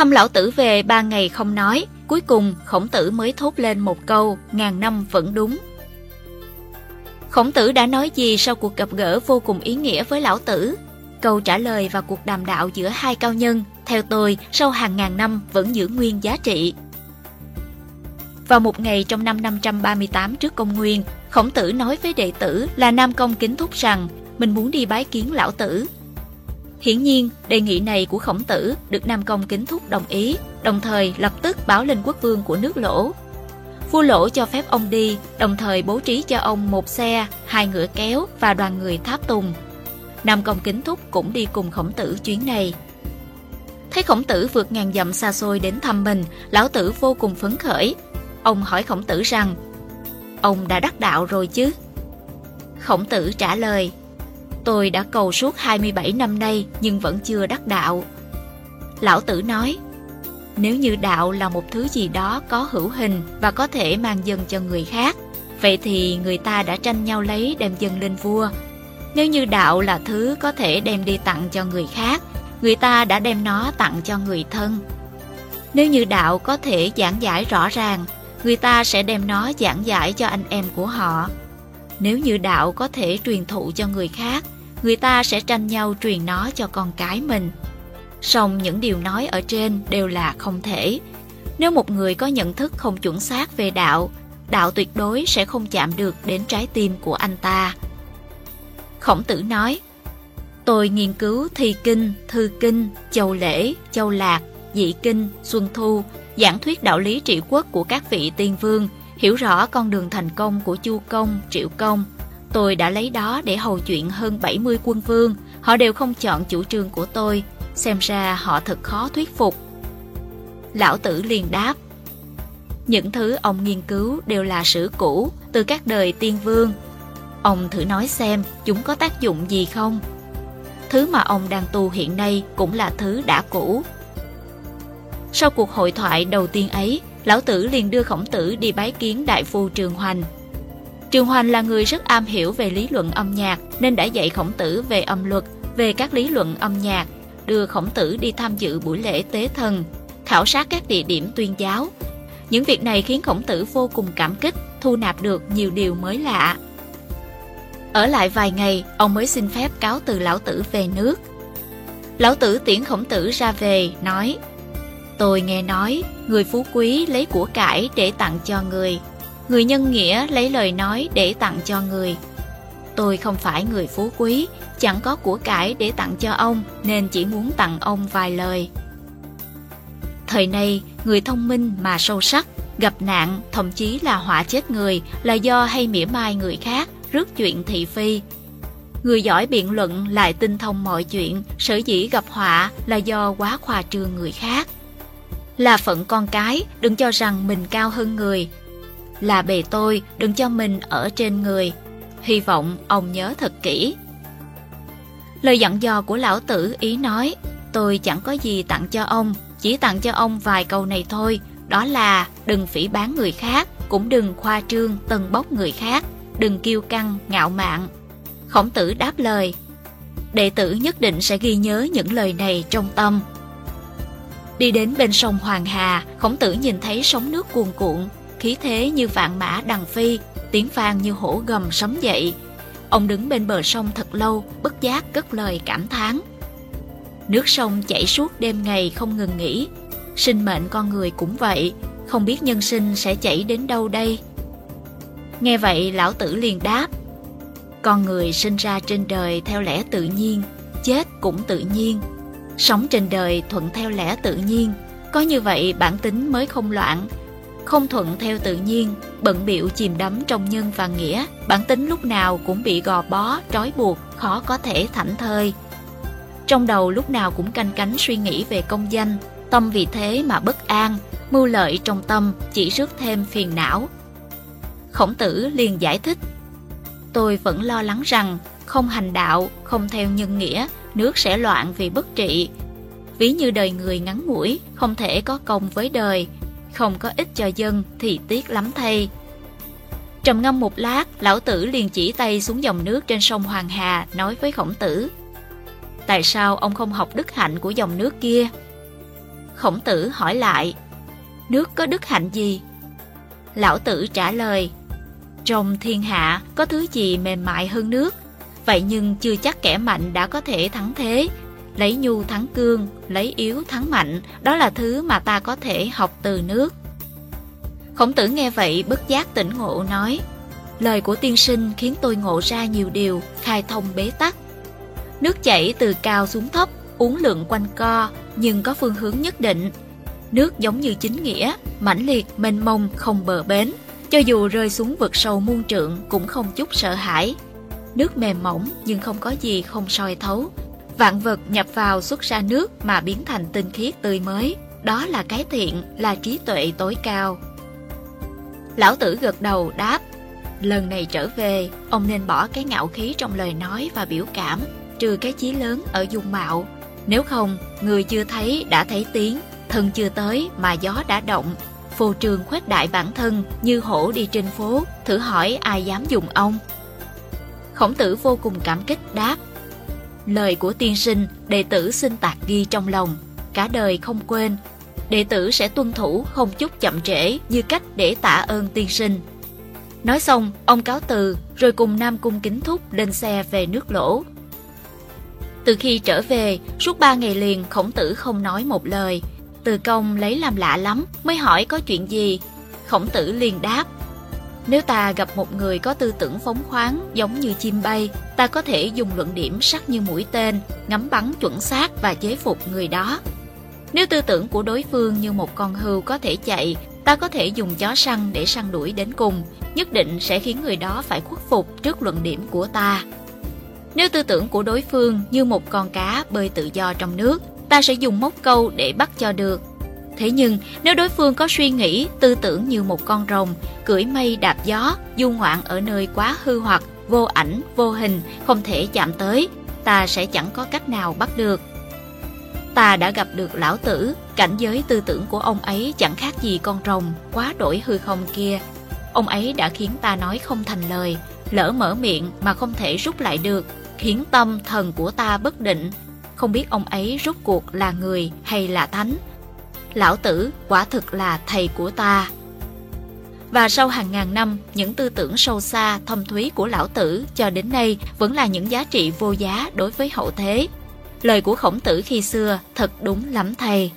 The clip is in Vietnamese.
Thăm lão tử về ba ngày không nói, cuối cùng khổng tử mới thốt lên một câu, ngàn năm vẫn đúng. Khổng tử đã nói gì sau cuộc gặp gỡ vô cùng ý nghĩa với lão tử? Câu trả lời và cuộc đàm đạo giữa hai cao nhân, theo tôi, sau hàng ngàn năm vẫn giữ nguyên giá trị. Vào một ngày trong năm 538 trước công nguyên, khổng tử nói với đệ tử là Nam Công kính thúc rằng mình muốn đi bái kiến lão tử. Hiển nhiên, đề nghị này của khổng tử được Nam Công kính thúc đồng ý, đồng thời lập tức báo lên quốc vương của nước lỗ. Vua lỗ cho phép ông đi, đồng thời bố trí cho ông một xe, hai ngựa kéo và đoàn người tháp tùng. Nam Công kính thúc cũng đi cùng khổng tử chuyến này. Thấy khổng tử vượt ngàn dặm xa xôi đến thăm mình, lão tử vô cùng phấn khởi. Ông hỏi khổng tử rằng, ông đã đắc đạo rồi chứ? Khổng tử trả lời, tôi đã cầu suốt 27 năm nay nhưng vẫn chưa đắc đạo. Lão tử nói, nếu như đạo là một thứ gì đó có hữu hình và có thể mang dần cho người khác, vậy thì người ta đã tranh nhau lấy đem dần lên vua. Nếu như đạo là thứ có thể đem đi tặng cho người khác, người ta đã đem nó tặng cho người thân. Nếu như đạo có thể giảng giải rõ ràng, người ta sẽ đem nó giảng giải cho anh em của họ. Nếu như đạo có thể truyền thụ cho người khác, người ta sẽ tranh nhau truyền nó cho con cái mình. Song những điều nói ở trên đều là không thể. Nếu một người có nhận thức không chuẩn xác về đạo, đạo tuyệt đối sẽ không chạm được đến trái tim của anh ta. Khổng tử nói, Tôi nghiên cứu thi kinh, thư kinh, châu lễ, châu lạc, dị kinh, xuân thu, giảng thuyết đạo lý trị quốc của các vị tiên vương, hiểu rõ con đường thành công của Chu Công, Triệu Công. Tôi đã lấy đó để hầu chuyện hơn 70 quân vương, họ đều không chọn chủ trương của tôi, xem ra họ thật khó thuyết phục. Lão tử liền đáp, những thứ ông nghiên cứu đều là sử cũ, từ các đời tiên vương. Ông thử nói xem chúng có tác dụng gì không? Thứ mà ông đang tu hiện nay cũng là thứ đã cũ. Sau cuộc hội thoại đầu tiên ấy, Lão Tử liền đưa Khổng Tử đi bái kiến Đại Phu Trường Hoành. Trường Hoành là người rất am hiểu về lý luận âm nhạc nên đã dạy Khổng Tử về âm luật, về các lý luận âm nhạc, đưa Khổng Tử đi tham dự buổi lễ tế thần, khảo sát các địa điểm tuyên giáo. Những việc này khiến Khổng Tử vô cùng cảm kích, thu nạp được nhiều điều mới lạ. Ở lại vài ngày, ông mới xin phép cáo từ Lão Tử về nước. Lão Tử tiễn Khổng Tử ra về, nói Tôi nghe nói, người phú quý lấy của cải để tặng cho người, người nhân nghĩa lấy lời nói để tặng cho người. Tôi không phải người phú quý, chẳng có của cải để tặng cho ông nên chỉ muốn tặng ông vài lời. Thời nay, người thông minh mà sâu sắc, gặp nạn, thậm chí là họa chết người là do hay mỉa mai người khác, rước chuyện thị phi. Người giỏi biện luận lại tinh thông mọi chuyện, sở dĩ gặp họa là do quá khoa trương người khác. Là phận con cái, đừng cho rằng mình cao hơn người. Là bề tôi, đừng cho mình ở trên người. Hy vọng ông nhớ thật kỹ. Lời dặn dò của lão tử ý nói, tôi chẳng có gì tặng cho ông, chỉ tặng cho ông vài câu này thôi, đó là đừng phỉ bán người khác, cũng đừng khoa trương tần bốc người khác, đừng kiêu căng, ngạo mạn. Khổng tử đáp lời, đệ tử nhất định sẽ ghi nhớ những lời này trong tâm. Đi đến bên sông Hoàng Hà, khổng tử nhìn thấy sóng nước cuồn cuộn, khí thế như vạn mã đằng phi, tiếng vang như hổ gầm sấm dậy. Ông đứng bên bờ sông thật lâu, bất giác cất lời cảm thán. Nước sông chảy suốt đêm ngày không ngừng nghỉ, sinh mệnh con người cũng vậy, không biết nhân sinh sẽ chảy đến đâu đây. Nghe vậy lão tử liền đáp, con người sinh ra trên đời theo lẽ tự nhiên, chết cũng tự nhiên, Sống trên đời thuận theo lẽ tự nhiên, có như vậy bản tính mới không loạn. Không thuận theo tự nhiên, bận biệu chìm đắm trong nhân và nghĩa, bản tính lúc nào cũng bị gò bó, trói buộc, khó có thể thảnh thơi. Trong đầu lúc nào cũng canh cánh suy nghĩ về công danh, tâm vì thế mà bất an, mưu lợi trong tâm chỉ rước thêm phiền não. Khổng tử liền giải thích, tôi vẫn lo lắng rằng không hành đạo, không theo nhân nghĩa nước sẽ loạn vì bất trị. Ví như đời người ngắn ngủi, không thể có công với đời, không có ích cho dân thì tiếc lắm thay. Trầm ngâm một lát, lão tử liền chỉ tay xuống dòng nước trên sông Hoàng Hà, nói với khổng tử. Tại sao ông không học đức hạnh của dòng nước kia? Khổng tử hỏi lại, nước có đức hạnh gì? Lão tử trả lời, trong thiên hạ có thứ gì mềm mại hơn nước, vậy nhưng chưa chắc kẻ mạnh đã có thể thắng thế. Lấy nhu thắng cương, lấy yếu thắng mạnh, đó là thứ mà ta có thể học từ nước. Khổng tử nghe vậy bất giác tỉnh ngộ nói, lời của tiên sinh khiến tôi ngộ ra nhiều điều, khai thông bế tắc. Nước chảy từ cao xuống thấp, uốn lượn quanh co, nhưng có phương hướng nhất định. Nước giống như chính nghĩa, mãnh liệt, mênh mông, không bờ bến. Cho dù rơi xuống vực sâu muôn trượng cũng không chút sợ hãi. Nước mềm mỏng nhưng không có gì không soi thấu. Vạn vật nhập vào xuất ra nước mà biến thành tinh khiết tươi mới. Đó là cái thiện, là trí tuệ tối cao. Lão tử gật đầu đáp, lần này trở về, ông nên bỏ cái ngạo khí trong lời nói và biểu cảm, trừ cái chí lớn ở dung mạo. Nếu không, người chưa thấy đã thấy tiếng, thân chưa tới mà gió đã động. Phù trường khuếch đại bản thân như hổ đi trên phố, thử hỏi ai dám dùng ông. Khổng tử vô cùng cảm kích đáp, lời của tiên sinh, đệ tử xin tạc ghi trong lòng, cả đời không quên, đệ tử sẽ tuân thủ không chút chậm trễ như cách để tạ ơn tiên sinh. Nói xong, ông cáo từ, rồi cùng Nam Cung Kính Thúc lên xe về nước lỗ. Từ khi trở về, suốt ba ngày liền khổng tử không nói một lời. Từ công lấy làm lạ lắm, mới hỏi có chuyện gì. Khổng tử liền đáp, nếu ta gặp một người có tư tưởng phóng khoáng giống như chim bay, ta có thể dùng luận điểm sắc như mũi tên, ngắm bắn chuẩn xác và chế phục người đó. Nếu tư tưởng của đối phương như một con hươu có thể chạy, ta có thể dùng chó săn để săn đuổi đến cùng, nhất định sẽ khiến người đó phải khuất phục trước luận điểm của ta. Nếu tư tưởng của đối phương như một con cá bơi tự do trong nước, ta sẽ dùng móc câu để bắt cho được. Thế nhưng, nếu đối phương có suy nghĩ, tư tưởng như một con rồng, cưỡi mây đạp gió, du ngoạn ở nơi quá hư hoặc, vô ảnh, vô hình, không thể chạm tới, ta sẽ chẳng có cách nào bắt được ta đã gặp được lão tử, cảnh giới tư tưởng của ông ấy chẳng khác gì con rồng, quá đổi hư không kia. Ông ấy đã khiến ta nói không thành lời, lỡ mở miệng mà không thể rút lại được, khiến tâm thần của ta bất định. Không biết ông ấy rút cuộc là người hay là thánh. Lão tử quả thực là thầy của ta. Và sau hàng ngàn năm, những tư tưởng sâu xa, thâm thúy của lão tử cho đến nay vẫn là những giá trị vô giá đối với hậu thế. Lời của khổng tử khi xưa thật đúng lắm thầy.